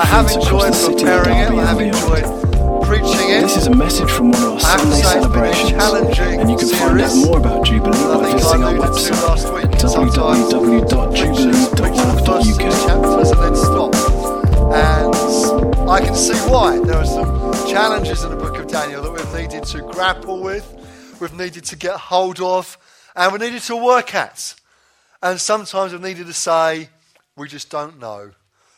I have enjoyed across the city of preparing it. I have enjoyed preaching it. This is a message from one of our I have to Sunday say it's been a celebrations, challenging and you can find out more about Jubilee by visiting our website week. Sometimes preachers preach the first six www.jubilee.org.uk. And I can see why. There are some challenges in the book of Daniel that we've needed to grapple with, we've needed to get hold of, and we needed to work at. And sometimes we've needed to say, we just don't know,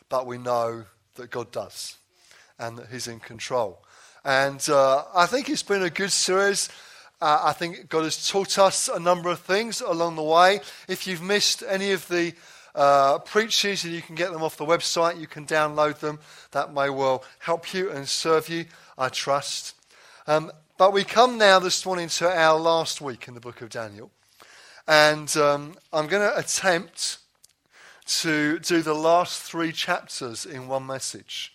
but we know that God does and that He's in control. And uh, I think it's been a good series. Uh, I think God has taught us a number of things along the way. If you've missed any of the uh, preaches, and you can get them off the website, you can download them. That may well help you and serve you, I trust. Um, but we come now this morning to our last week in the book of Daniel. And um, I'm going to attempt to do the last three chapters in one message.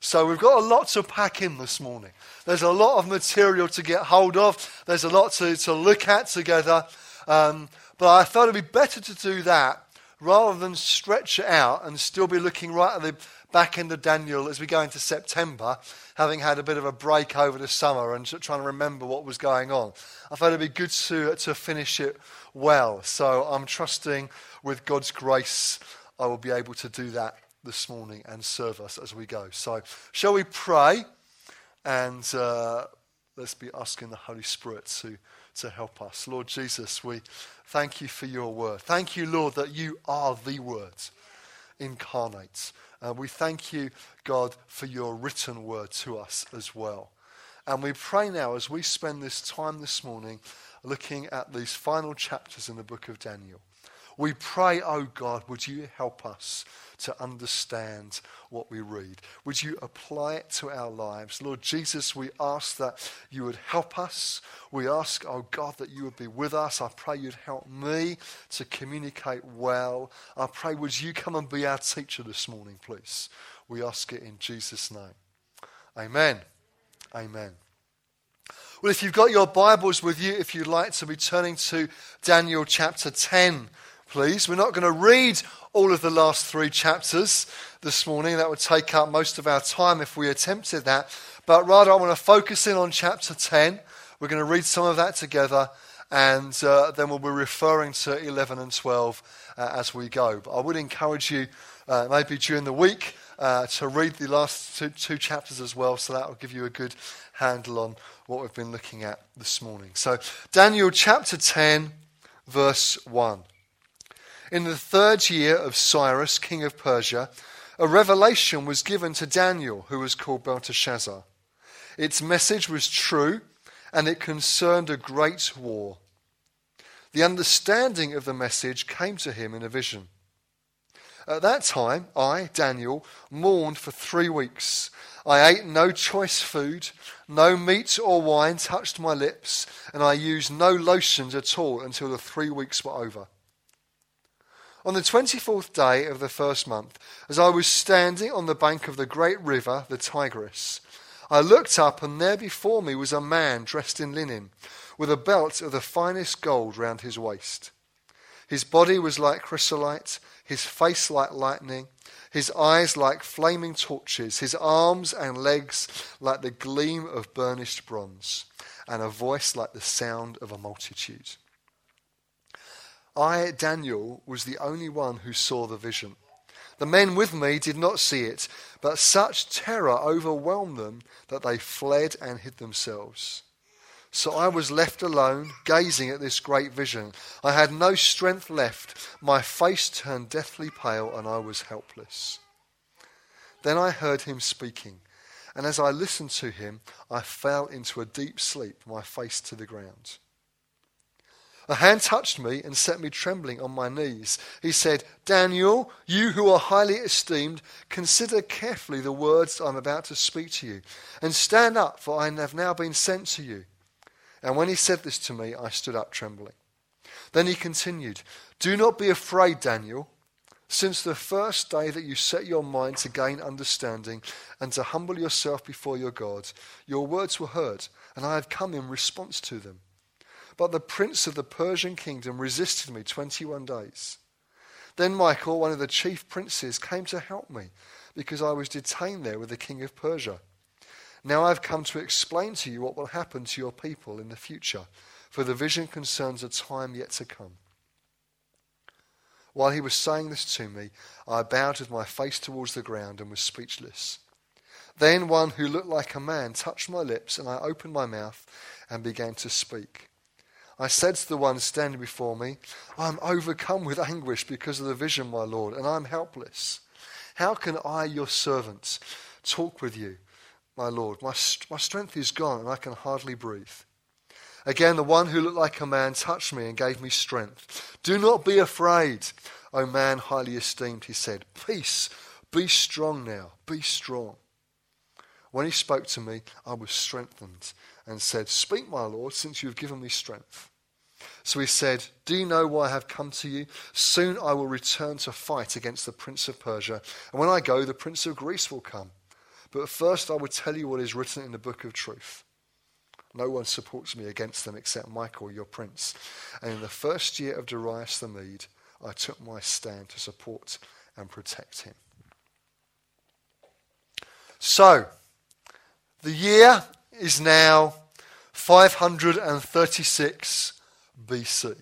So we've got a lot to pack in this morning. There's a lot of material to get hold of. There's a lot to, to look at together. Um, but I thought it'd be better to do that rather than stretch it out and still be looking right at the back end of Daniel as we go into September, having had a bit of a break over the summer and trying to remember what was going on. I thought it'd be good to, to finish it well. So I'm trusting with God's grace I will be able to do that this morning and serve us as we go. So, shall we pray and uh, let's be asking the Holy Spirit to, to help us. Lord Jesus, we thank you for your word. Thank you, Lord, that you are the word incarnate. Uh, we thank you, God, for your written word to us as well. And we pray now as we spend this time this morning looking at these final chapters in the book of Daniel. We pray, oh God, would you help us to understand what we read? Would you apply it to our lives? Lord Jesus, we ask that you would help us. We ask, oh God, that you would be with us. I pray you'd help me to communicate well. I pray, would you come and be our teacher this morning, please? We ask it in Jesus' name. Amen. Amen. Well, if you've got your Bibles with you, if you'd like to be turning to Daniel chapter 10, please. We're not going to read all of the last three chapters this morning. That would take up most of our time if we attempted that. But rather, I want to focus in on chapter 10. We're going to read some of that together, and uh, then we'll be referring to 11 and 12 uh, as we go. But I would encourage you, uh, maybe during the week, uh, to read the last two, two chapters as well, so that will give you a good handle on what we've been looking at this morning. So, Daniel chapter 10, verse 1. In the third year of Cyrus, king of Persia, a revelation was given to Daniel, who was called Belteshazzar. Its message was true, and it concerned a great war. The understanding of the message came to him in a vision. At that time, I, Daniel, mourned for three weeks. I ate no choice food, no meat or wine touched my lips, and I used no lotions at all until the three weeks were over. On the 24th day of the first month, as I was standing on the bank of the great river, the Tigris, I looked up, and there before me was a man dressed in linen, with a belt of the finest gold round his waist. His body was like chrysolite, his face like lightning, his eyes like flaming torches, his arms and legs like the gleam of burnished bronze, and a voice like the sound of a multitude. I, Daniel, was the only one who saw the vision. The men with me did not see it, but such terror overwhelmed them that they fled and hid themselves. So I was left alone, gazing at this great vision. I had no strength left. My face turned deathly pale, and I was helpless. Then I heard him speaking, and as I listened to him, I fell into a deep sleep, my face to the ground. A hand touched me and set me trembling on my knees. He said, Daniel, you who are highly esteemed, consider carefully the words I am about to speak to you, and stand up, for I have now been sent to you. And when he said this to me, I stood up trembling. Then he continued, Do not be afraid, Daniel. Since the first day that you set your mind to gain understanding and to humble yourself before your God, your words were heard, and I have come in response to them. But the prince of the Persian kingdom resisted me 21 days. Then Michael, one of the chief princes, came to help me. because I was detained there with the king of Persia. Now I've come to explain to you what will happen to your people in the future, for the vision concerns a time yet to come. While he was saying this to me, I bowed with my face towards the ground and was speechless. Then one who looked like a man touched my lips, and I opened my mouth and began to speak. I said to the one standing before me, I am overcome with anguish because of the vision, my Lord, and I am helpless. How can I, your servant, talk with you, my Lord? My, my strength is gone, and I can hardly breathe. Again, the one who looked like a man touched me and gave me strength. Do not be afraid, O man highly esteemed, he said. Peace, be strong now, be strong. When he spoke to me, I was strengthened and said, Speak, my Lord, since you have given me strength. So he said, Do you know why I have come to you? Soon I will return to fight against the prince of Persia, and when I go, the prince of Greece will come. But first I will tell you what is written in the book of truth. No one supports me against them except Michael, your prince. And in the first year of Darius the Mede, I took my stand to support and protect him. So, the year is now 536 BC.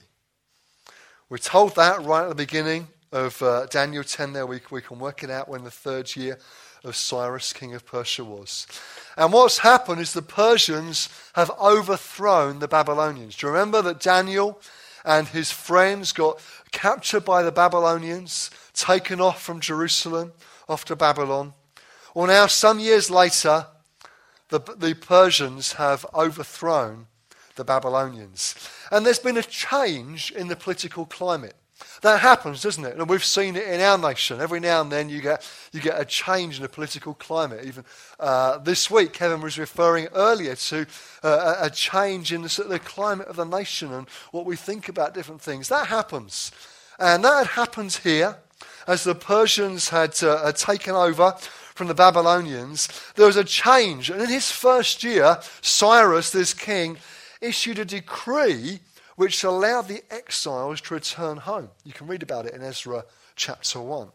We're told that right at the beginning of uh, Daniel 10 there. We, we can work it out when the third year of Cyrus, king of Persia, was. And what's happened is the Persians have overthrown the Babylonians. Do you remember that Daniel and his friends got captured by the Babylonians, taken off from Jerusalem, off to Babylon? Well, now, some years later, the, the Persians have overthrown the Babylonians. And there's been a change in the political climate. That happens, doesn't it? And we've seen it in our nation. Every now and then you get, you get a change in the political climate. Even uh, this week, Kevin was referring earlier to uh, a change in the, the climate of the nation and what we think about different things. That happens. And that had happened here as the Persians had, uh, had taken over from the Babylonians. There was a change. And in his first year, Cyrus, this king, issued a decree which allowed the exiles to return home. You can read about it in Ezra chapter 1.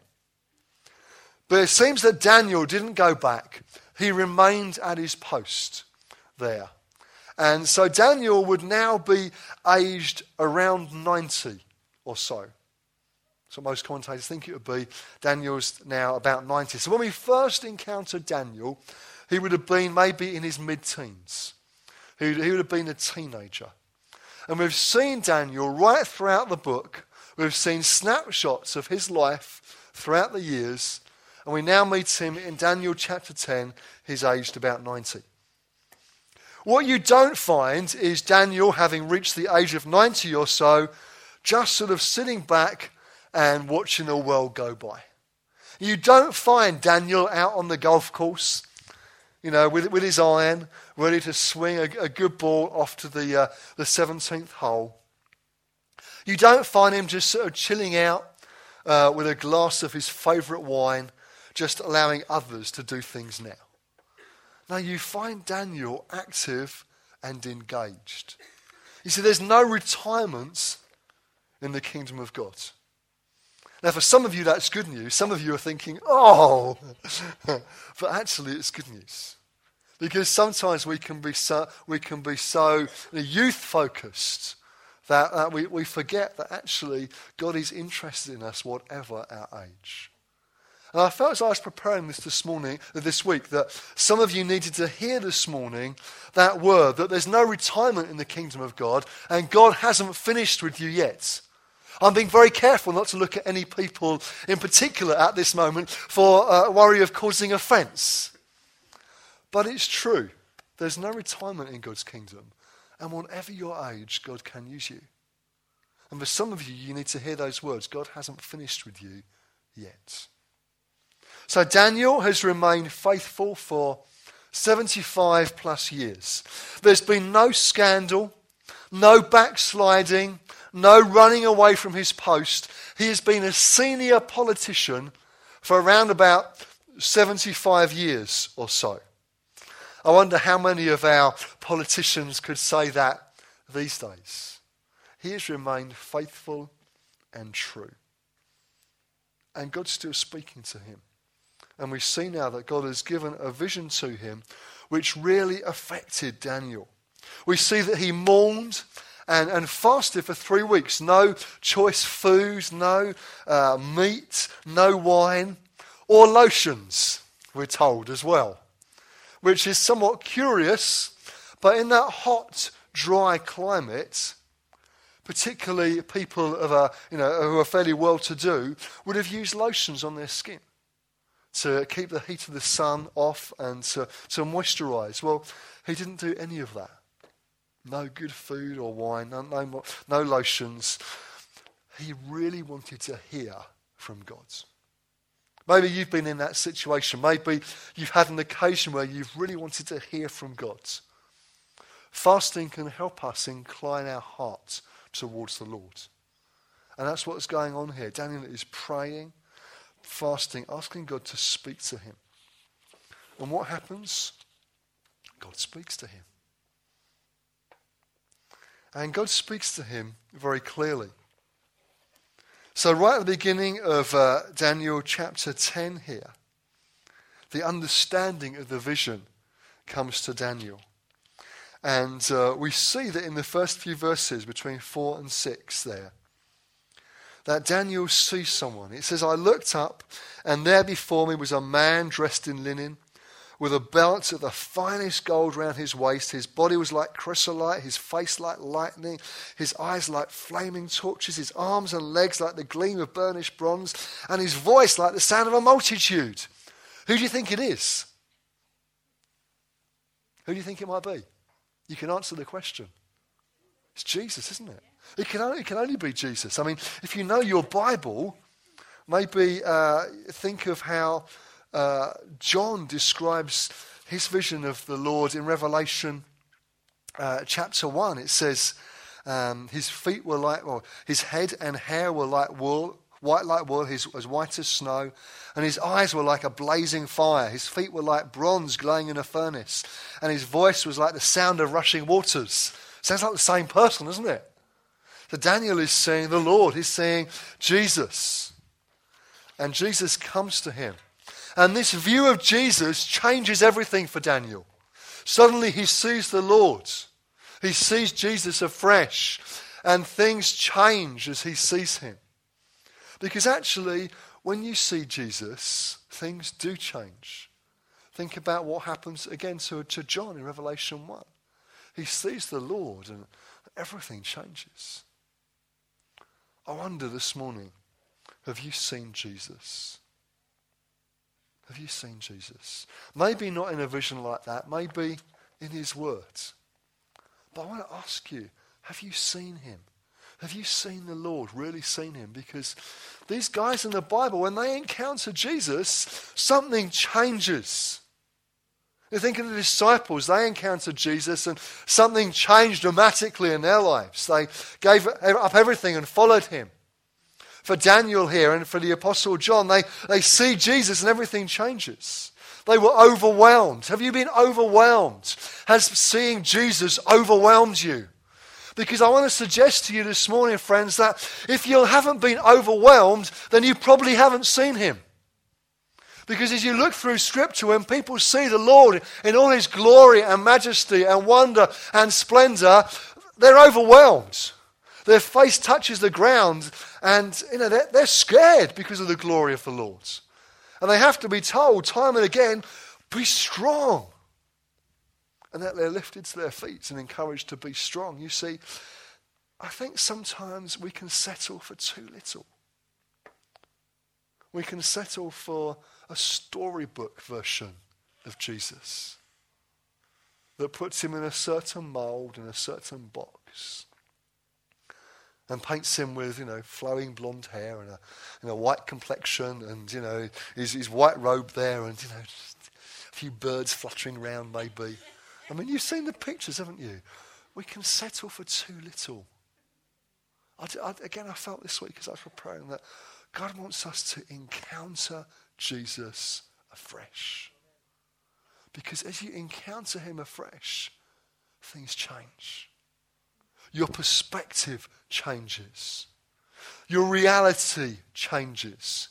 But it seems that Daniel didn't go back, he remained at his post there. And so Daniel would now be aged around 90 or so. So most commentators think it would be. Daniel's now about 90. So when we first encountered Daniel, he would have been maybe in his mid teens. He would have been a teenager. And we've seen Daniel right throughout the book. We've seen snapshots of his life throughout the years. And we now meet him in Daniel chapter 10. He's aged about 90. What you don't find is Daniel, having reached the age of 90 or so, just sort of sitting back and watching the world go by. You don't find Daniel out on the golf course you know, with, with his iron, ready to swing a, a good ball off to the, uh, the 17th hole. You don't find him just sort of chilling out uh, with a glass of his favourite wine, just allowing others to do things now. Now, you find Daniel active and engaged. You see, there's no retirements in the kingdom of God. Now, for some of you, that's good news. Some of you are thinking, oh, but actually, it's good news. Because sometimes we can be so, we can be so youth focused that, that we, we forget that actually God is interested in us, whatever our age. And I felt as I was preparing this this morning, uh, this week, that some of you needed to hear this morning that word that there's no retirement in the kingdom of God, and God hasn't finished with you yet. I'm being very careful not to look at any people in particular at this moment for uh, worry of causing offense. But it's true. There's no retirement in God's kingdom. And whatever your age, God can use you. And for some of you, you need to hear those words God hasn't finished with you yet. So Daniel has remained faithful for 75 plus years. There's been no scandal, no backsliding, no running away from his post. He has been a senior politician for around about 75 years or so. I wonder how many of our politicians could say that these days. He has remained faithful and true. And God's still speaking to him And we see now that God has given a vision to him which really affected Daniel. We see that he mourned and, and fasted for three weeks. No choice foods, no uh, meat, no wine, or lotions, we're told as well. Which is somewhat curious, but in that hot, dry climate, particularly people of a, you know, who are fairly well to do, would have used lotions on their skin to keep the heat of the sun off and to, to moisturize. Well, he didn't do any of that. No good food or wine, no, no, no lotions. He really wanted to hear from God. Maybe you've been in that situation. Maybe you've had an occasion where you've really wanted to hear from God. Fasting can help us incline our hearts towards the Lord. And that's what's going on here. Daniel is praying, fasting, asking God to speak to him. And what happens? God speaks to him. And God speaks to him very clearly. So, right at the beginning of uh, Daniel chapter 10 here, the understanding of the vision comes to Daniel. And uh, we see that in the first few verses, between 4 and 6 there, that Daniel sees someone. It says, I looked up, and there before me was a man dressed in linen, with a belt of the finest gold round his waist. His body was like chrysolite, his face like lightning, his eyes like flaming torches, his arms and legs like the gleam of burnished bronze, and his voice like the sound of a multitude. Who do you think it is? Who do you think it might be? You can answer the question. It's Jesus, isn't it? It can only, it can only be Jesus. I mean, if you know your Bible, maybe uh, think of how uh, John describes his vision of the Lord in Revelation uh, chapter 1. It says, um, His feet were like, well, his head and hair were like wool, white like wool, his, as white as snow, and his eyes were like a blazing fire. His feet were like bronze glowing in a furnace, and his voice was like the sound of rushing waters. Sounds like the same person, doesn't it? So Daniel is saying the Lord, he's saying Jesus. And Jesus comes to him. And this view of Jesus changes everything for Daniel. Suddenly he sees the Lord. He sees Jesus afresh. And things change as he sees him. Because actually, when you see Jesus, things do change. Think about what happens again to, to John in Revelation 1. He sees the Lord and everything changes. I wonder this morning have you seen Jesus? Have you seen Jesus? Maybe not in a vision like that, maybe in his words. But I want to ask you have you seen him? Have you seen the Lord? Really seen him? Because these guys in the Bible, when they encounter Jesus, something changes. You think of the disciples, they encountered Jesus and something changed dramatically in their lives. They gave up everything and followed him. For Daniel here and for the Apostle John, they, they see Jesus and everything changes. They were overwhelmed. Have you been overwhelmed? Has seeing Jesus overwhelmed you? Because I want to suggest to you this morning, friends, that if you haven't been overwhelmed, then you probably haven't seen him. Because as you look through Scripture, when people see the Lord in all his glory and majesty and wonder and splendor, they're overwhelmed. Their face touches the ground, and you know, they're, they're scared because of the glory of the Lord. And they have to be told time and again, be strong and that they're lifted to their feet and encouraged to be strong. You see, I think sometimes we can settle for too little. We can settle for a storybook version of Jesus that puts him in a certain mold, in a certain box, and paints him with, you know, flowing blonde hair and a, and a white complexion and, you know, his, his white robe there and, you know, a few birds fluttering around maybe. I mean, you've seen the pictures, haven't you? We can settle for too little. I, I, again, I felt this week as I was preparing that God wants us to encounter Jesus afresh. Because as you encounter him afresh, things change. Your perspective changes. Your reality changes.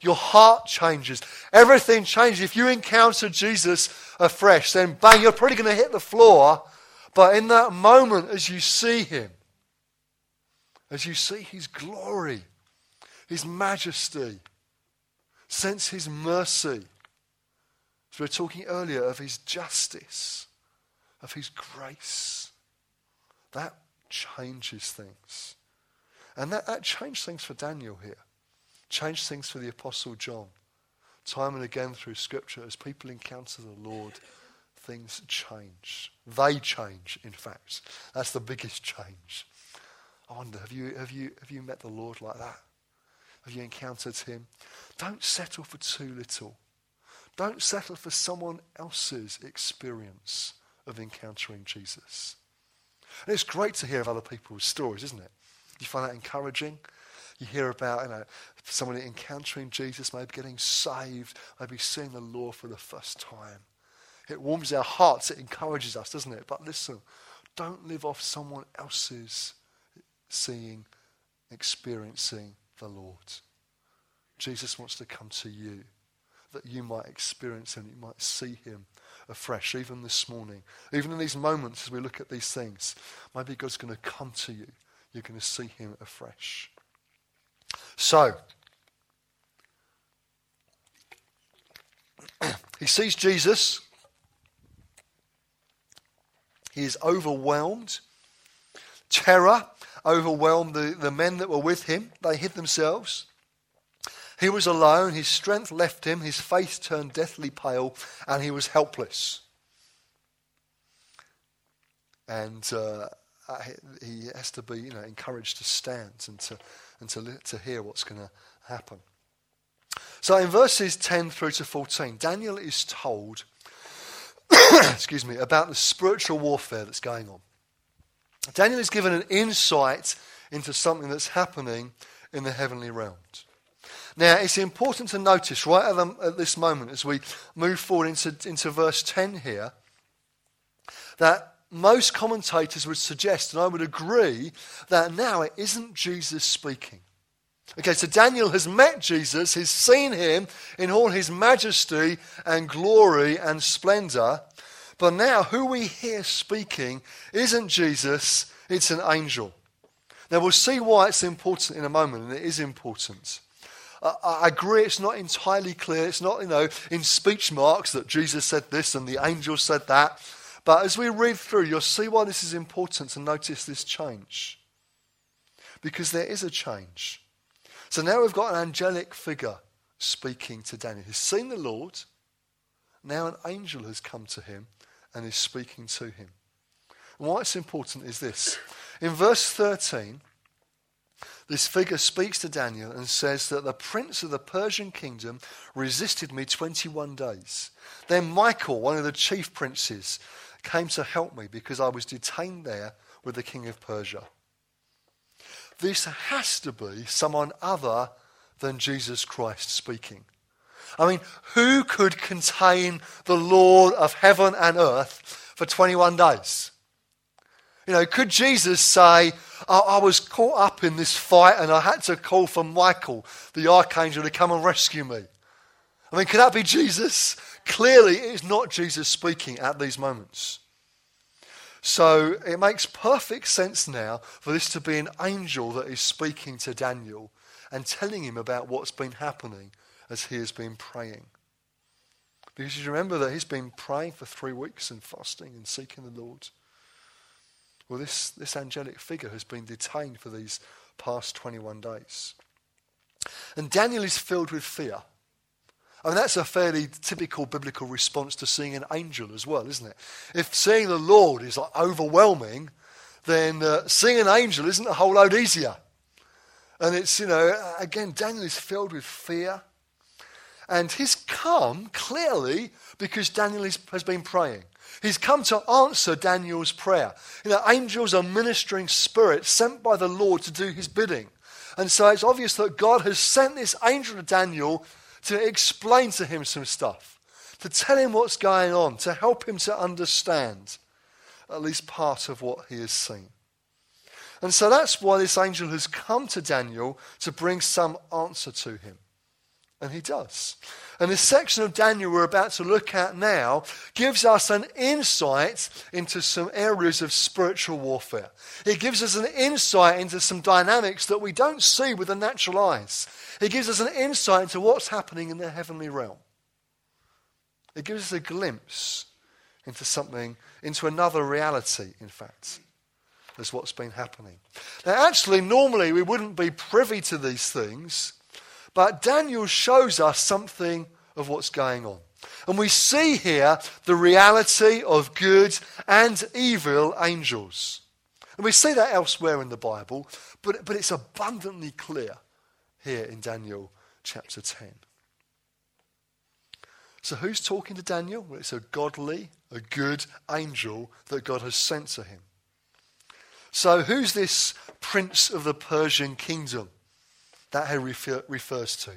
Your heart changes. Everything changes. If you encounter Jesus afresh, then bang, you're probably going to hit the floor. But in that moment, as you see him, as you see his glory, his majesty, sense his mercy, as we were talking earlier of his justice, of his grace, that changes things. And that, that changed things for Daniel here, changed things for the Apostle John. Time and again through Scripture, as people encounter the Lord, things change. They change, in fact. That's the biggest change. I wonder, have you, have you, have you met the Lord like that? Have you encountered him? Don't settle for too little. Don't settle for someone else's experience of encountering Jesus. And it's great to hear of other people's stories, isn't it? You find that encouraging? You hear about you know, someone encountering Jesus, maybe getting saved, maybe seeing the Lord for the first time. It warms our hearts, it encourages us, doesn't it? But listen, don't live off someone else's seeing, experiencing the Lord. Jesus wants to come to you that you might experience him, you might see him afresh, even this morning. Even in these moments as we look at these things, maybe God's going to come to you. You're going to see him afresh. So, he sees Jesus. He is overwhelmed. Terror overwhelmed the, the men that were with him. They hid themselves. He was alone, his strength left him, his face turned deathly pale, and he was helpless. And uh, he has to be you know, encouraged to stand and to, and to, to hear what's going to happen. So in verses 10 through to 14, Daniel is told, excuse me, about the spiritual warfare that's going on. Daniel is given an insight into something that's happening in the heavenly realms. Now, it's important to notice right at, the, at this moment as we move forward into, into verse 10 here that most commentators would suggest, and I would agree, that now it isn't Jesus speaking. Okay, so Daniel has met Jesus, he's seen him in all his majesty and glory and splendor. But now, who we hear speaking isn't Jesus, it's an angel. Now, we'll see why it's important in a moment, and it is important. I agree it's not entirely clear. It's not, you know, in speech marks that Jesus said this and the angel said that. But as we read through, you'll see why this is important to notice this change. Because there is a change. So now we've got an angelic figure speaking to Daniel. He's seen the Lord. Now an angel has come to him and is speaking to him. And why it's important is this. In verse 13, this figure speaks to Daniel and says that the prince of the Persian kingdom resisted me 21 days. Then Michael, one of the chief princes, came to help me because I was detained there with the king of Persia. This has to be someone other than Jesus Christ speaking. I mean, who could contain the Lord of heaven and earth for 21 days? You know, could Jesus say, I, I was caught up in this fight and I had to call for Michael, the archangel, to come and rescue me? I mean, could that be Jesus? Clearly, it is not Jesus speaking at these moments. So it makes perfect sense now for this to be an angel that is speaking to Daniel and telling him about what's been happening as he has been praying. Because you remember that he's been praying for three weeks and fasting and seeking the Lord. Well, this, this angelic figure has been detained for these past 21 days. And Daniel is filled with fear. I mean, that's a fairly typical biblical response to seeing an angel as well, isn't it? If seeing the Lord is like overwhelming, then uh, seeing an angel isn't a whole load easier. And it's, you know, again, Daniel is filled with fear. And he's come clearly because Daniel is, has been praying. He's come to answer Daniel's prayer. You know, angels are ministering spirits sent by the Lord to do his bidding. And so it's obvious that God has sent this angel to Daniel to explain to him some stuff, to tell him what's going on, to help him to understand at least part of what he has seen. And so that's why this angel has come to Daniel to bring some answer to him. And he does. And this section of Daniel we're about to look at now gives us an insight into some areas of spiritual warfare. It gives us an insight into some dynamics that we don't see with the natural eyes. It gives us an insight into what's happening in the heavenly realm. It gives us a glimpse into something, into another reality, in fact, as what's been happening. Now, actually, normally we wouldn't be privy to these things but Daniel shows us something of what's going on. And we see here the reality of good and evil angels. And we see that elsewhere in the Bible, but, but it's abundantly clear here in Daniel chapter 10. So, who's talking to Daniel? Well, it's a godly, a good angel that God has sent to him. So, who's this prince of the Persian kingdom? That he refer, refers to.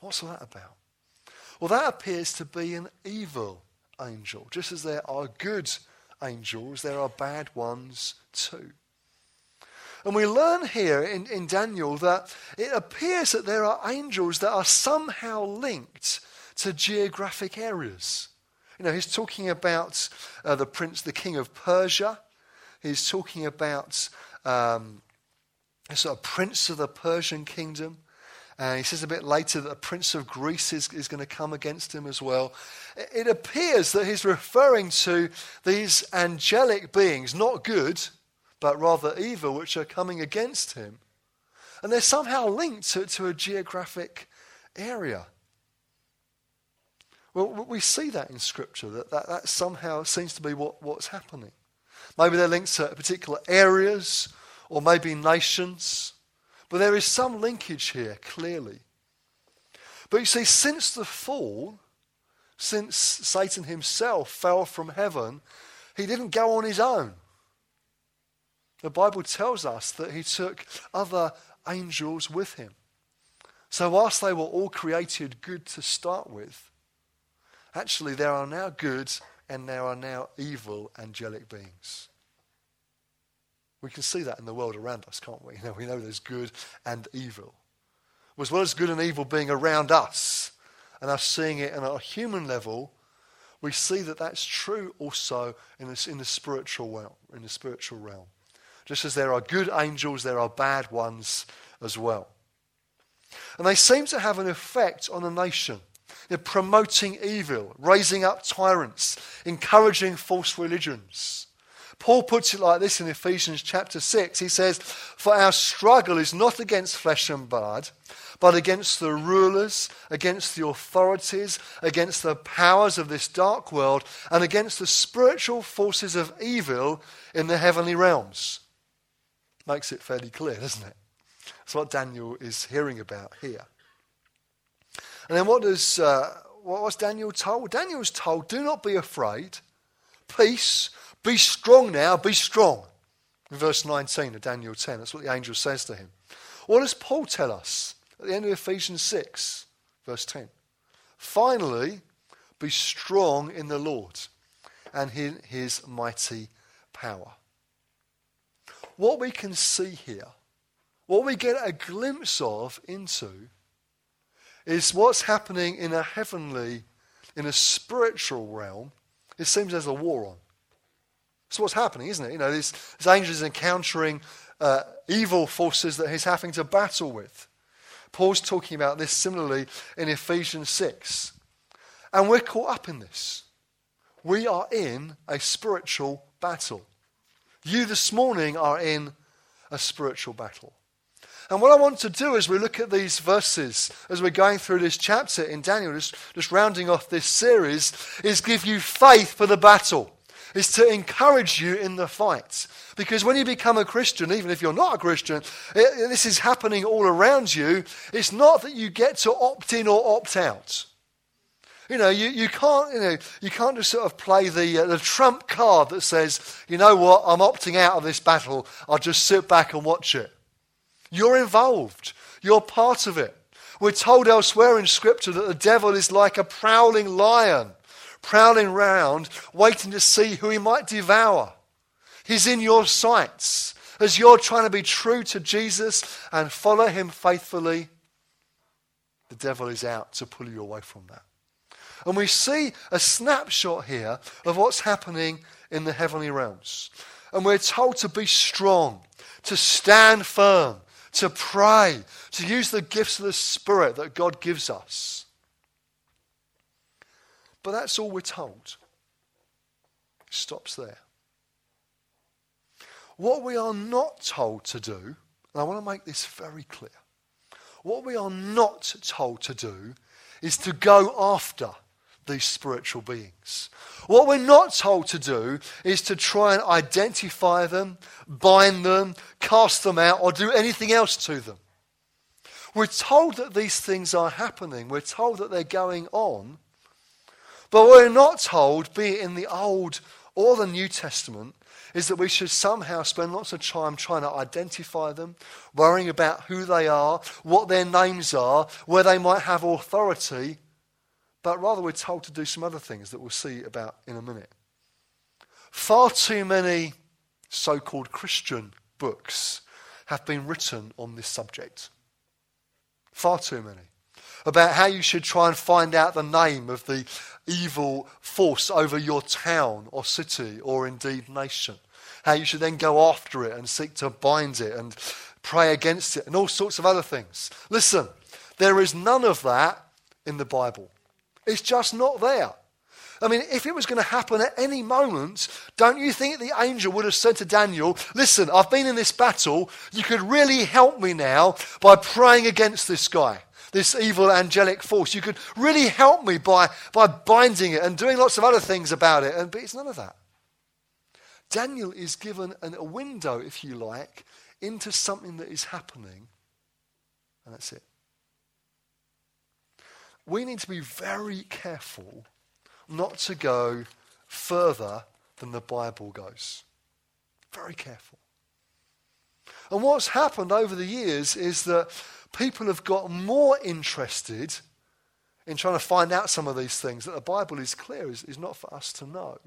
What's that about? Well, that appears to be an evil angel. Just as there are good angels, there are bad ones too. And we learn here in, in Daniel that it appears that there are angels that are somehow linked to geographic areas. You know, he's talking about uh, the prince, the king of Persia. He's talking about um, a sort of prince of the Persian kingdom. And he says a bit later that a prince of Greece is, is going to come against him as well. It appears that he's referring to these angelic beings, not good, but rather evil, which are coming against him. And they're somehow linked to, to a geographic area. Well, we see that in Scripture, that, that, that somehow seems to be what, what's happening. Maybe they're linked to particular areas or maybe nations. But there is some linkage here, clearly. But you see, since the fall, since Satan himself fell from heaven, he didn't go on his own. The Bible tells us that he took other angels with him. So, whilst they were all created good to start with, actually there are now good and there are now evil angelic beings. We can see that in the world around us, can't we? You know, we know there's good and evil. As well as good and evil being around us and us seeing it on a human level, we see that that's true also in the, in the spiritual realm. In the spiritual realm, just as there are good angels, there are bad ones as well, and they seem to have an effect on a nation. They're promoting evil, raising up tyrants, encouraging false religions. Paul puts it like this in Ephesians chapter 6. He says, For our struggle is not against flesh and blood, but against the rulers, against the authorities, against the powers of this dark world, and against the spiritual forces of evil in the heavenly realms. Makes it fairly clear, doesn't it? That's what Daniel is hearing about here. And then what does uh, what was Daniel told? Daniel was told, "Do not be afraid. Peace be strong now, be strong. In verse 19 of Daniel 10, that's what the angel says to him. What does Paul tell us at the end of Ephesians 6, verse 10? Finally, be strong in the Lord and in his mighty power. What we can see here, what we get a glimpse of into, is what's happening in a heavenly, in a spiritual realm. It seems there's a war on. That's what's happening, isn't it? You know, this, this angel is encountering uh, evil forces that he's having to battle with. Paul's talking about this similarly in Ephesians 6. And we're caught up in this. We are in a spiritual battle. You this morning are in a spiritual battle. And what I want to do as we look at these verses, as we're going through this chapter in Daniel, just, just rounding off this series, is give you faith for the battle is to encourage you in the fight. Because when you become a Christian, even if you're not a Christian, it, this is happening all around you. It's not that you get to opt in or opt out. You know, you, you can't, you know, you can't just sort of play the, uh, the trump card that says, you know what, I'm opting out of this battle. I'll just sit back and watch it. You're involved. You're part of it. We're told elsewhere in Scripture that the devil is like a prowling lion prowling round, waiting to see who he might devour. He's in your sights as you're trying to be true to Jesus and follow him faithfully. the devil is out to pull you away from that. And we see a snapshot here of what's happening in the heavenly realms. And we're told to be strong, to stand firm, to pray, to use the gifts of the Spirit that God gives us. But that's all we're told. It stops there. What we are not told to do, and I want to make this very clear, what we are not told to do is to go after these spiritual beings. What we're not told to do is to try and identify them, bind them, cast them out, or do anything else to them. We're told that these things are happening, we're told that they're going on, but what we're not told, be it in the Old or the New Testament, is that we should somehow spend lots of time trying to identify them, worrying about who they are, what their names are, where they might have authority, but rather we're told to do some other things that we'll see about in a minute. Far too many so called Christian books have been written on this subject. Far too many. About how you should try and find out the name of the evil force over your town or city or indeed nation. How you should then go after it and seek to bind it and pray against it and all sorts of other things. Listen, there is none of that in the Bible. It's just not there. I mean, if it was going to happen at any moment, don't you think the angel would have said to Daniel, Listen, I've been in this battle. You could really help me now by praying against this guy, this evil angelic force. You could really help me by, by binding it and doing lots of other things about it. And, but it's none of that. Daniel is given an, a window, if you like, into something that is happening, and that's it we need to be very careful not to go further than the Bible goes. Very careful. And what's happened over the years is that people have got more interested in trying to find out some of these things that the Bible is clear is, is not for us to know.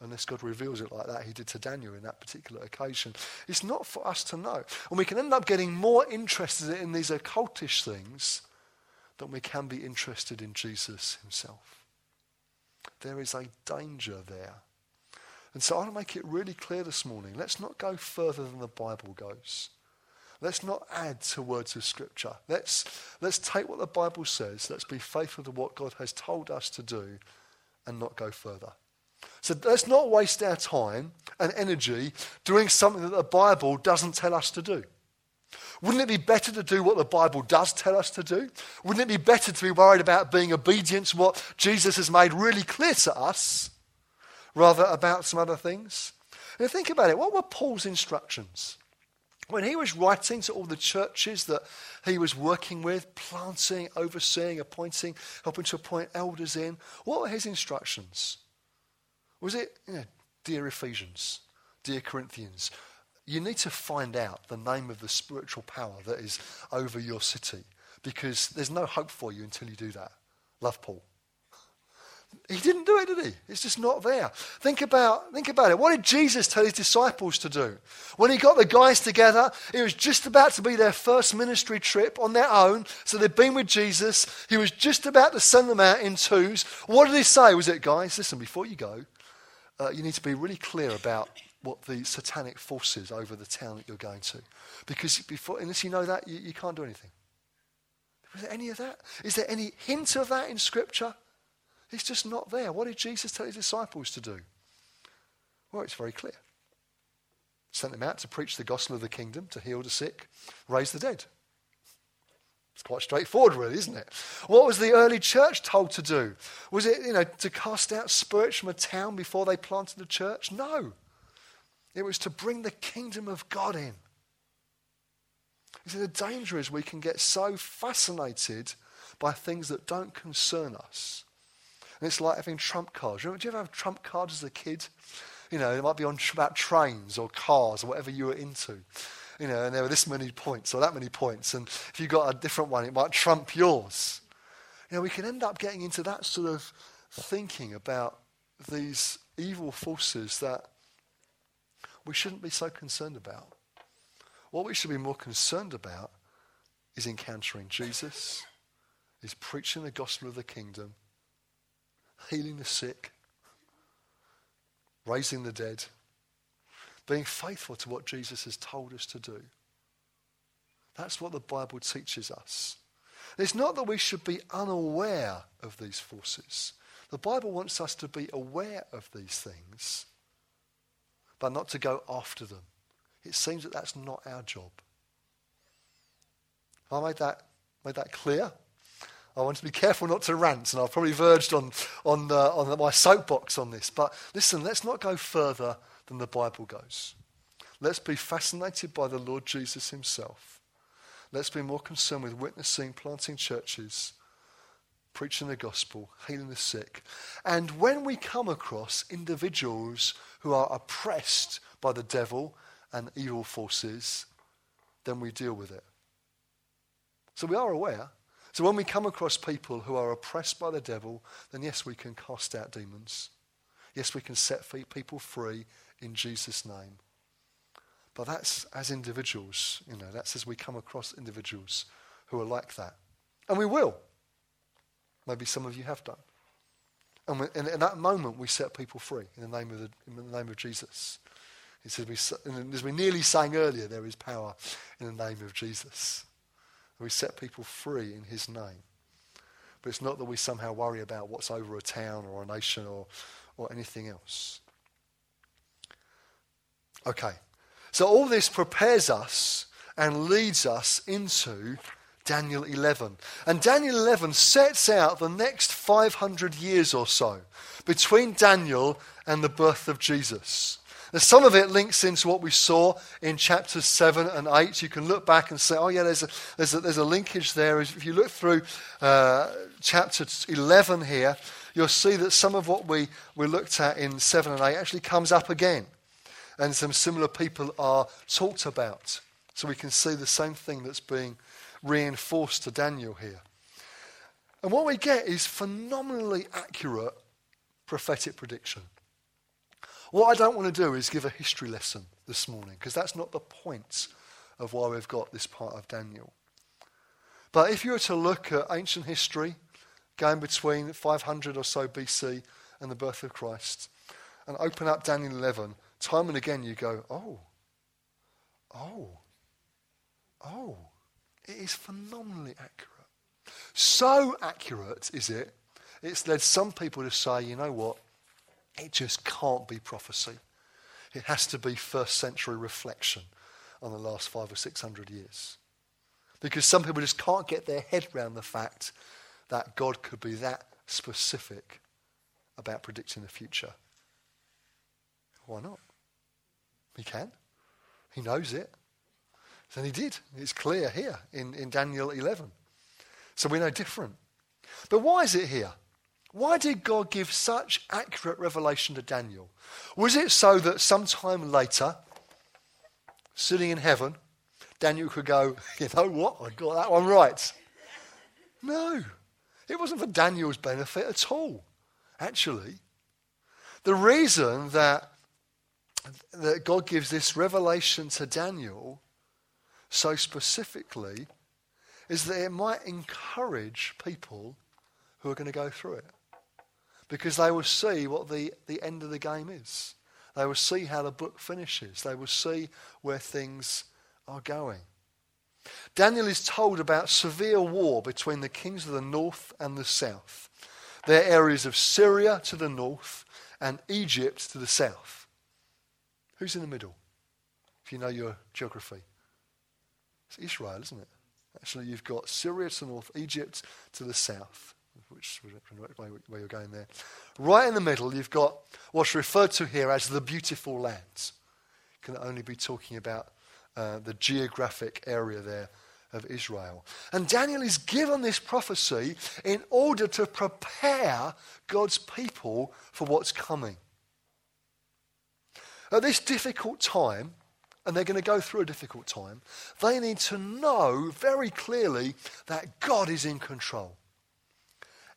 Unless God reveals it like that, He did to Daniel in that particular occasion. It's not for us to know. And we can end up getting more interested in these occultish things than we can be interested in Jesus himself. There is a danger there. And so I want to make it really clear this morning. Let's not go further than the Bible goes. Let's not add to words of Scripture. Let's, let's take what the Bible says. Let's be faithful to what God has told us to do and not go further. So let's not waste our time and energy doing something that the Bible doesn't tell us to do. Wouldn't it be better to do what the Bible does tell us to do? Wouldn't it be better to be worried about being obedient to what Jesus has made really clear to us rather about some other things? And think about it. What were Paul's instructions? When he was writing to all the churches that he was working with, planting, overseeing, appointing, helping to appoint elders in, what were his instructions? Was it, you know, dear Ephesians, dear Corinthians, you need to find out the name of the spiritual power that is over your city because there's no hope for you until you do that. Love Paul. He didn't do it, did he? It's just not there. Think about, think about it. What did Jesus tell his disciples to do? When he got the guys together, it was just about to be their first ministry trip on their own. So they'd been with Jesus. He was just about to send them out in twos. What did he say? Was it, guys, listen, before you go, uh, you need to be really clear about what the satanic forces over the town that you're going to. Because before, unless you know that, you, you can't do anything. Was there any of that? Is there any hint of that in Scripture? It's just not there. What did Jesus tell his disciples to do? Well, it's very clear. Sent them out to preach the gospel of the kingdom, to heal the sick, raise the dead. It's quite straightforward, really, isn't it? What was the early church told to do? Was it, you know, to cast out spirits from a town before they planted a church? No. It was to bring the kingdom of God in. You see, the danger is we can get so fascinated by things that don't concern us. And it's like having trump cards. Remember, do you ever have trump cards as a kid? You know, it might be on about trains or cars or whatever you were into. You know, and there were this many points or that many points. And if you got a different one, it might trump yours. You know, we can end up getting into that sort of thinking about these evil forces that we shouldn't be so concerned about. What we should be more concerned about is encountering Jesus is preaching the gospel of the kingdom, healing the sick, raising the dead, being faithful to what Jesus has told us to do. That's what the Bible teaches us. It's not that we should be unaware of these forces. The Bible wants us to be aware of these things, but not to go after them. It seems that that's not our job. I made that, made that clear. I want to be careful not to rant, and I've probably verged on, on, the, on the, my soapbox on this. But listen, let's not go further than the Bible goes. Let's be fascinated by the Lord Jesus himself. Let's be more concerned with witnessing, planting churches, preaching the gospel, healing the sick. And when we come across individuals who are oppressed by the devil and evil forces, then we deal with it. So we are aware. So when we come across people who are oppressed by the devil, then yes, we can cast out demons. Yes, we can set people free in Jesus' name. But that's as individuals, you know, that's as we come across individuals who are like that. And we will. Maybe some of you have done. And in, in, that moment, we set people free in the name of, the, in the name of Jesus. He said, we, as we nearly sang earlier, there is power in the name of Jesus. We set people free in his name. But it's not that we somehow worry about what's over a town or a nation or, or anything else. Okay. So all this prepares us and leads us into Daniel 11. And Daniel 11 sets out the next 500 years or so between Daniel and the birth of Jesus. Some of it links into what we saw in chapters 7 and 8. You can look back and say, oh, yeah, there's a, there's a, there's a linkage there. If you look through uh, chapter 11 here, you'll see that some of what we, we looked at in 7 and 8 actually comes up again. And some similar people are talked about. So we can see the same thing that's being reinforced to Daniel here. And what we get is phenomenally accurate prophetic prediction. What I don't want to do is give a history lesson this morning, because that's not the point of why we've got this part of Daniel. But if you were to look at ancient history, going between 500 or so BC and the birth of Christ, and open up Daniel 11, time and again you go, oh, oh, oh, it is phenomenally accurate. So accurate is it, it's led some people to say, you know what, it just can't be prophecy. It has to be first century reflection on the last five or six hundred years. Because some people just can't get their head around the fact that God could be that specific about predicting the future. Why not? He can. He knows it. And he did. It's clear here in, in Daniel 11. So we know different. But why is it here? Why did God give such accurate revelation to Daniel? Was it so that sometime later, sitting in heaven, Daniel could go, you know what, I got that one right? No, it wasn't for Daniel's benefit at all, actually. The reason that, that God gives this revelation to Daniel so specifically is that it might encourage people who are going to go through it because they will see what the, the end of the game is. They will see how the book finishes. They will see where things are going. Daniel is told about severe war between the kings of the north and the south. Their areas of Syria to the north and Egypt to the south. Who's in the middle? If you know your geography, it's Israel, isn't it? Actually, you've got Syria to the north, Egypt to the south which where you're going there. Right in the middle, you've got what's referred to here as the beautiful lands. Can only be talking about uh, the geographic area there of Israel. And Daniel is given this prophecy in order to prepare God's people for what's coming. At this difficult time, and they're going to go through a difficult time, they need to know very clearly that God is in control.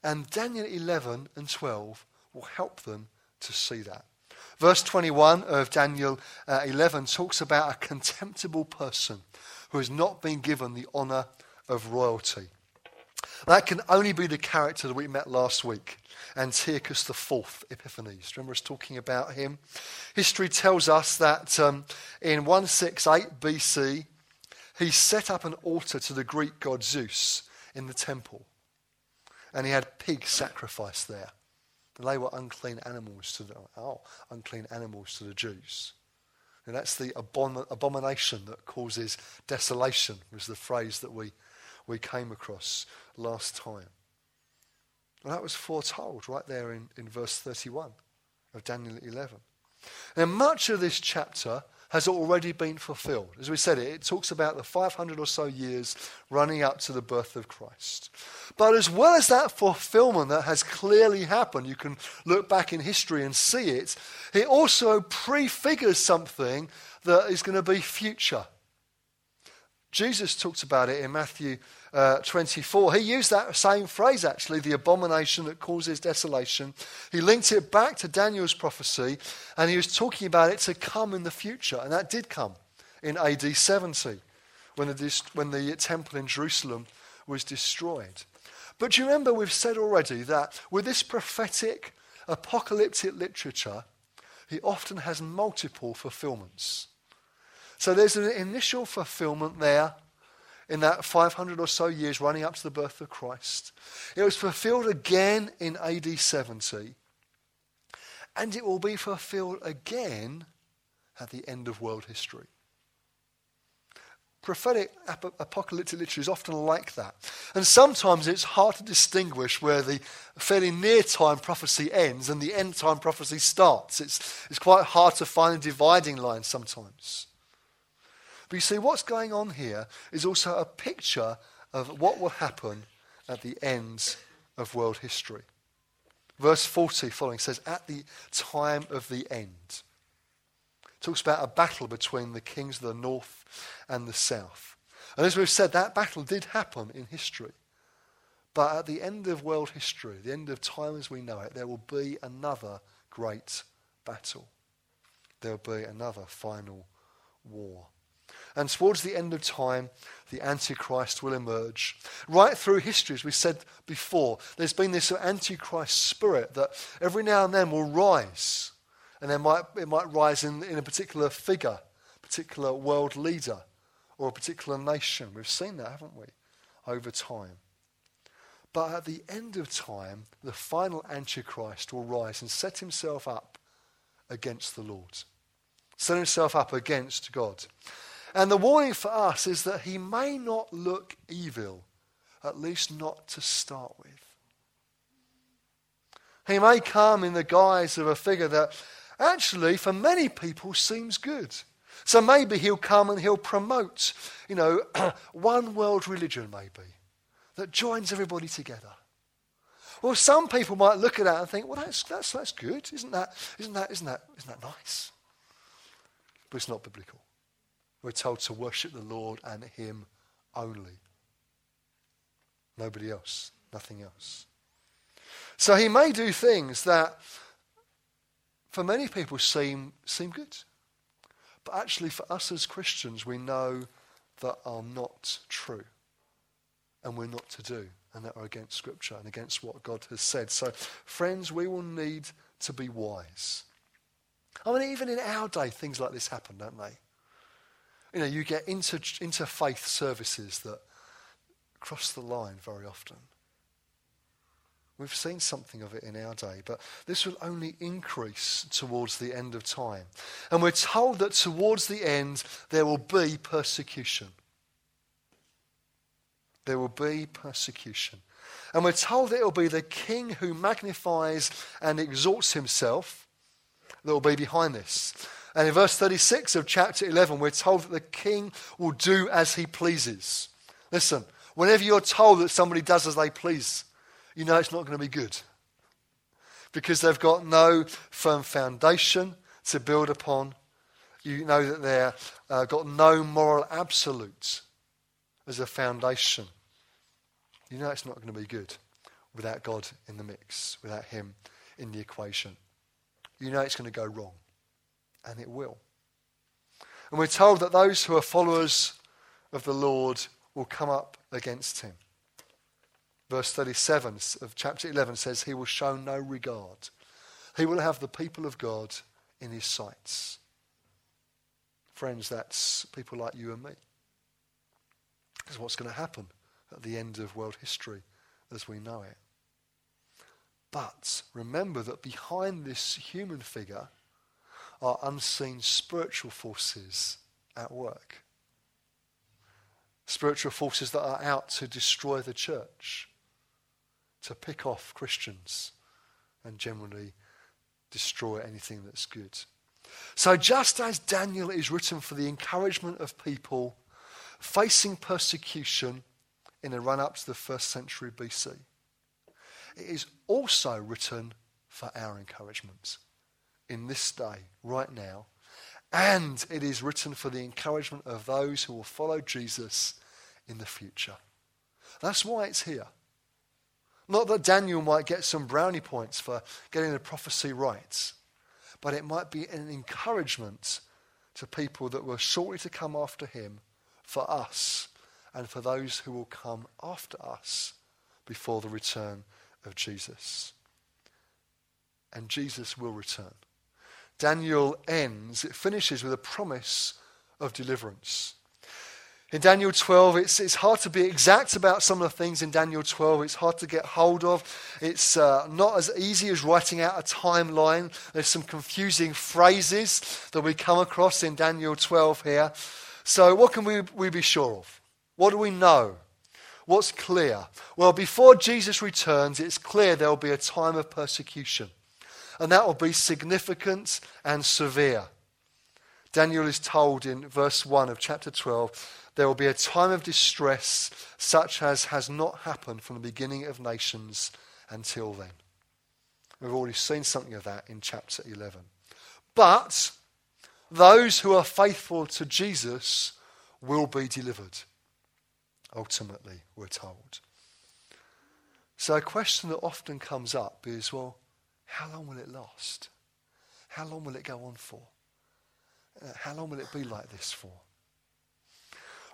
And Daniel 11 and 12 will help them to see that. Verse 21 of Daniel uh, 11 talks about a contemptible person who has not been given the honor of royalty. That can only be the character that we met last week, Antiochus IV Epiphanes. Remember us talking about him? History tells us that um, in 168 BC, he set up an altar to the Greek god Zeus in the temple. And he had pigs sacrificed there. And they were unclean animals to the, oh, unclean animals to the Jews. And that's the abom- abomination that causes desolation, was the phrase that we, we came across last time. And that was foretold right there in, in verse 31 of Daniel 11. Now, much of this chapter has already been fulfilled. As we said, it, it talks about the 500 or so years running up to the birth of Christ. But as well as that fulfillment that has clearly happened, you can look back in history and see it, it also prefigures something that is going to be future. Jesus talks about it in Matthew uh, 24. He used that same phrase, actually, the abomination that causes desolation. He linked it back to Daniel's prophecy, and he was talking about it to come in the future. And that did come in AD 70 when the, when the temple in Jerusalem was destroyed. But you remember we've said already that with this prophetic, apocalyptic literature, he often has multiple fulfillments. So there's an initial fulfillment there in that 500 or so years running up to the birth of Christ. It was fulfilled again in AD 70. And it will be fulfilled again at the end of world history. Prophetic ap- apocalyptic literature is often like that. And sometimes it's hard to distinguish where the fairly near time prophecy ends and the end time prophecy starts. It's, it's quite hard to find a dividing line sometimes. But you see, what's going on here is also a picture of what will happen at the end of world history. Verse 40 following says, At the time of the end. It talks about a battle between the kings of the north and the south. And as we've said, that battle did happen in history. But at the end of world history, the end of time as we know it, there will be another great battle. There will be another final war. And towards the end of time, the Antichrist will emerge. Right through history, as we said before, there's been this Antichrist spirit that every now and then will rise. And there might, it might rise in, in a particular figure, particular world leader, or a particular nation. We've seen that, haven't we, over time. But at the end of time, the final Antichrist will rise and set himself up against the Lord, set himself up against God. And the warning for us is that he may not look evil, at least not to start with. He may come in the guise of a figure that actually, for many people, seems good. So maybe he'll come and he'll promote, you know, one world religion, maybe, that joins everybody together. Well, some people might look at that and think, well, that's, that's, that's good. Isn't that, isn't, that, isn't, that, isn't that nice? But it's not biblical. We're told to worship the Lord and Him only. Nobody else, nothing else. So He may do things that for many people seem, seem good. But actually, for us as Christians, we know that are not true and we're not to do and that are against Scripture and against what God has said. So, friends, we will need to be wise. I mean, even in our day, things like this happen, don't they? You know, you get inter, interfaith services that cross the line very often. We've seen something of it in our day, but this will only increase towards the end of time. And we're told that towards the end there will be persecution. There will be persecution. And we're told that it will be the king who magnifies and exalts himself that will be behind this. And in verse 36 of chapter 11, we're told that the king will do as he pleases. Listen, whenever you're told that somebody does as they please, you know it's not going to be good. Because they've got no firm foundation to build upon. You know that they've uh, got no moral absolutes as a foundation. You know it's not going to be good without God in the mix, without Him in the equation. You know it's going to go wrong and it will. And we're told that those who are followers of the Lord will come up against him. Verse 37 of chapter 11 says, He will show no regard. He will have the people of God in his sights. Friends, that's people like you and me. That's what's going to happen at the end of world history as we know it. But remember that behind this human figure are unseen spiritual forces at work. Spiritual forces that are out to destroy the church, to pick off Christians, and generally destroy anything that's good. So, just as Daniel is written for the encouragement of people facing persecution in the run up to the first century BC, it is also written for our encouragement in this day, right now. And it is written for the encouragement of those who will follow Jesus in the future. That's why it's here. Not that Daniel might get some brownie points for getting the prophecy right, but it might be an encouragement to people that were shortly to come after him for us and for those who will come after us before the return of Jesus. And Jesus will return. Daniel ends, it finishes with a promise of deliverance. In Daniel 12, it's, it's hard to be exact about some of the things in Daniel 12. It's hard to get hold of. It's uh, not as easy as writing out a timeline. There's some confusing phrases that we come across in Daniel 12 here. So, what can we, we be sure of? What do we know? What's clear? Well, before Jesus returns, it's clear there will be a time of persecution, and that will be significant and severe. Daniel is told in verse 1 of chapter 12 there will be a time of distress such as has not happened from the beginning of nations until then. We've already seen something of that in chapter 11. But those who are faithful to Jesus will be delivered ultimately, we're told. So, a question that often comes up is well, how long will it last? How long will it go on for? Uh, how long will it be like this for?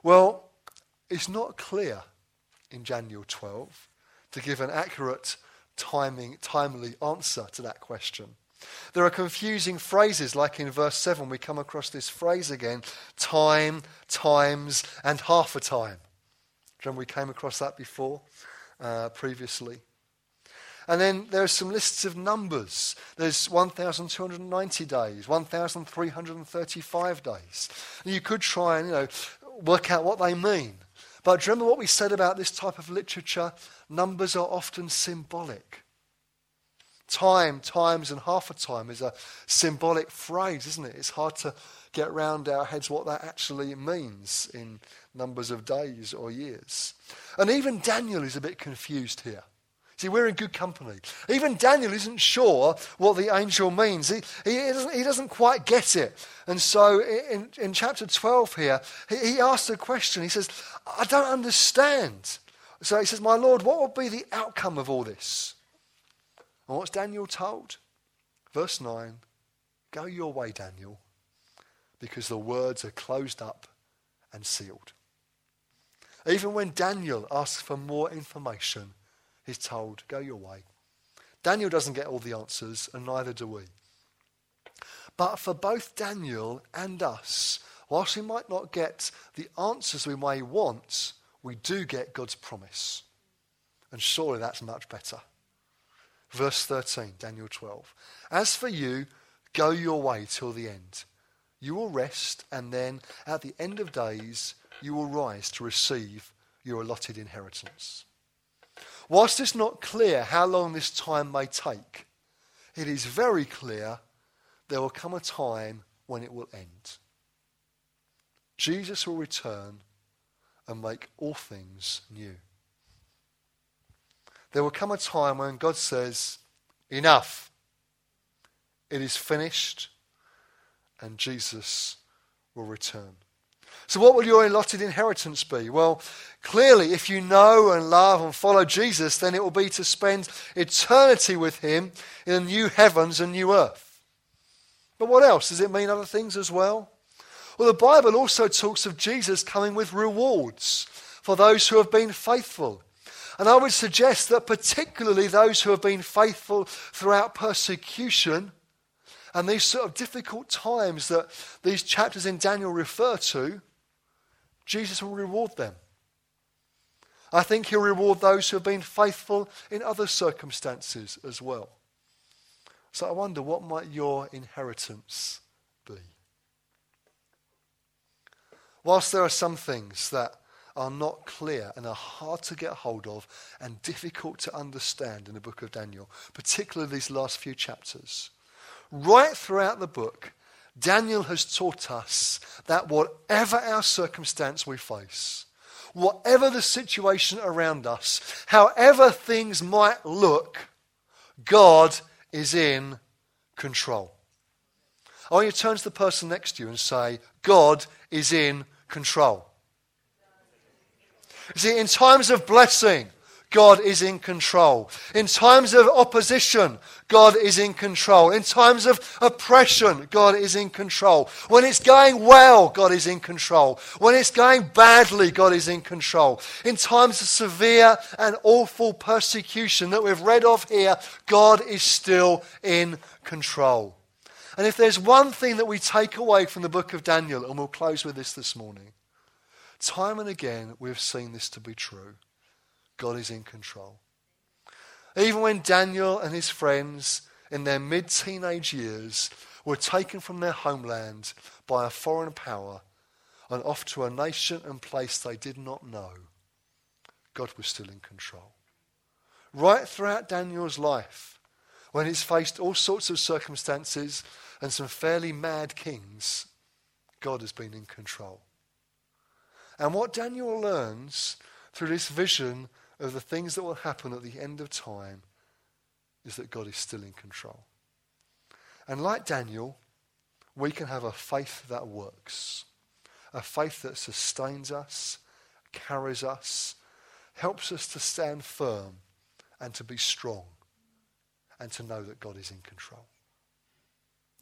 Well, it's not clear in Daniel 12 to give an accurate timing, timely answer to that question. There are confusing phrases, like in verse 7, we come across this phrase again time, times, and half a time. Remember, we came across that before, uh, previously. And then there are some lists of numbers. There's 1,290 days, 1,335 days. And you could try and, you know, work out what they mean. But remember what we said about this type of literature? Numbers are often symbolic. Time, times, and half a time is a symbolic phrase, isn't it? It's hard to get around our heads what that actually means in numbers of days or years. And even Daniel is a bit confused here. See, we're in good company. Even Daniel isn't sure what the angel means. He, he, doesn't, he doesn't quite get it. And so in, in chapter 12 here, he, he asks a question. He says, I don't understand. So he says, My Lord, what will be the outcome of all this? And what's Daniel told? Verse 9 Go your way, Daniel, because the words are closed up and sealed. Even when Daniel asks for more information, he's told, Go your way. Daniel doesn't get all the answers, and neither do we. But for both Daniel and us, whilst we might not get the answers we may want, we do get God's promise. And surely that's much better. Verse 13, Daniel 12. As for you, go your way till the end. You will rest, and then at the end of days, you will rise to receive your allotted inheritance. Whilst it's not clear how long this time may take, it is very clear there will come a time when it will end. Jesus will return and make all things new. There will come a time when God says, Enough. It is finished, and Jesus will return. So, what will your allotted inheritance be? Well, clearly, if you know and love and follow Jesus, then it will be to spend eternity with Him in a new heavens and new earth. But what else? Does it mean other things as well? Well, the Bible also talks of Jesus coming with rewards for those who have been faithful. And I would suggest that particularly those who have been faithful throughout persecution and these sort of difficult times that these chapters in Daniel refer to, Jesus will reward them. I think he'll reward those who have been faithful in other circumstances as well. So I wonder what might your inheritance be? Whilst there are some things that are not clear and are hard to get hold of and difficult to understand in the book of Daniel, particularly these last few chapters, right throughout the book, Daniel has taught us that whatever our circumstance we face, whatever the situation around us, however things might look, God is in control. I want you to turn to the person next to you and say, God is in control. See, in times of blessing, God is in control. In times of opposition, God is in control. In times of oppression, God is in control. When it's going well, God is in control. When it's going badly, God is in control. In times of severe and awful persecution that we've read of here, God is still in control. And if there's one thing that we take away from the book of Daniel, and we'll close with this this morning, time and again we've seen this to be true. God is in control. Even when Daniel and his friends in their mid teenage years were taken from their homeland by a foreign power and off to a nation and place they did not know, God was still in control. Right throughout Daniel's life, when he's faced all sorts of circumstances and some fairly mad kings, God has been in control. And what Daniel learns through this vision of the things that will happen at the end of time is that God is still in control. And like Daniel, we can have a faith that works, a faith that sustains us, carries us, helps us to stand firm and to be strong and to know that God is in control.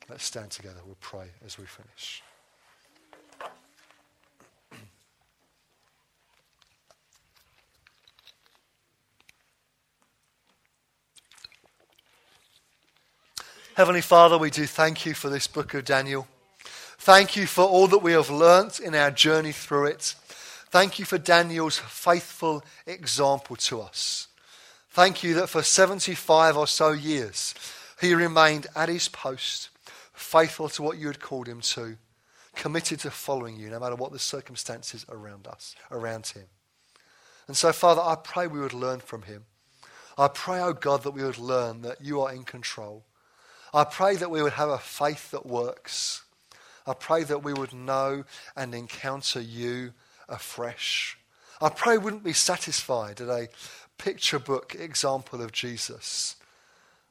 Let's stand together. We'll pray as we finish. Heavenly Father, we do thank you for this book of Daniel. Thank you for all that we have learnt in our journey through it. Thank you for Daniel's faithful example to us. Thank you that for 75 or so years he remained at his post, faithful to what you had called him to, committed to following you no matter what the circumstances around us, around him. And so, Father, I pray we would learn from him. I pray, oh God, that we would learn that you are in control I pray that we would have a faith that works. I pray that we would know and encounter you afresh. I pray we wouldn't be satisfied at a picture book example of Jesus,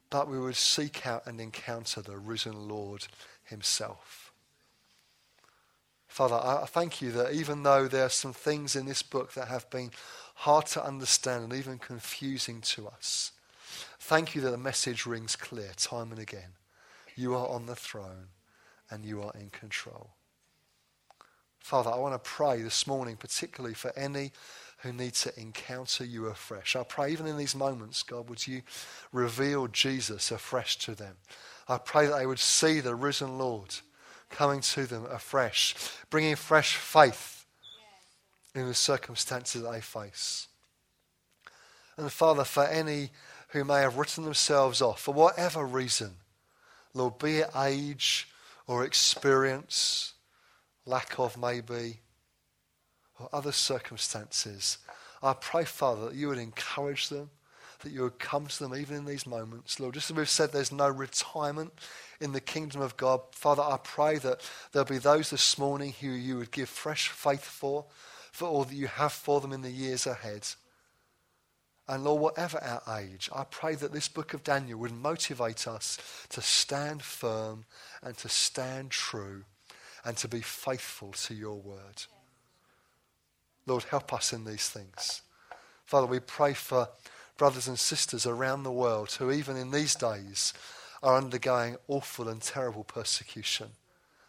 but we would seek out and encounter the risen Lord himself. Father, I thank you that even though there are some things in this book that have been hard to understand and even confusing to us, Thank you that the message rings clear time and again. You are on the throne and you are in control. Father, I want to pray this morning, particularly for any who need to encounter you afresh. I pray, even in these moments, God, would you reveal Jesus afresh to them? I pray that they would see the risen Lord coming to them afresh, bringing fresh faith in the circumstances they face. And Father, for any who may have written themselves off for whatever reason, Lord, be it age or experience, lack of maybe, or other circumstances, I pray, Father, that you would encourage them, that you would come to them even in these moments. Lord, just as we've said, there's no retirement in the kingdom of God. Father, I pray that there'll be those this morning who you would give fresh faith for, for all that you have for them in the years ahead. And Lord, whatever our age, I pray that this book of Daniel would motivate us to stand firm and to stand true and to be faithful to your word. Lord, help us in these things. Father, we pray for brothers and sisters around the world who, even in these days, are undergoing awful and terrible persecution,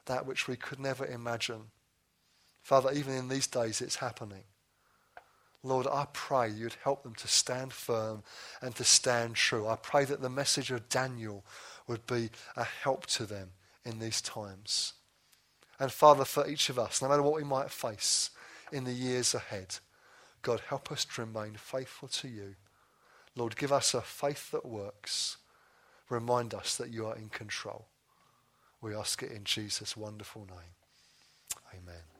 that which we could never imagine. Father, even in these days, it's happening. Lord, I pray you'd help them to stand firm and to stand true. I pray that the message of Daniel would be a help to them in these times. And Father, for each of us, no matter what we might face in the years ahead, God, help us to remain faithful to you. Lord, give us a faith that works. Remind us that you are in control. We ask it in Jesus' wonderful name. Amen.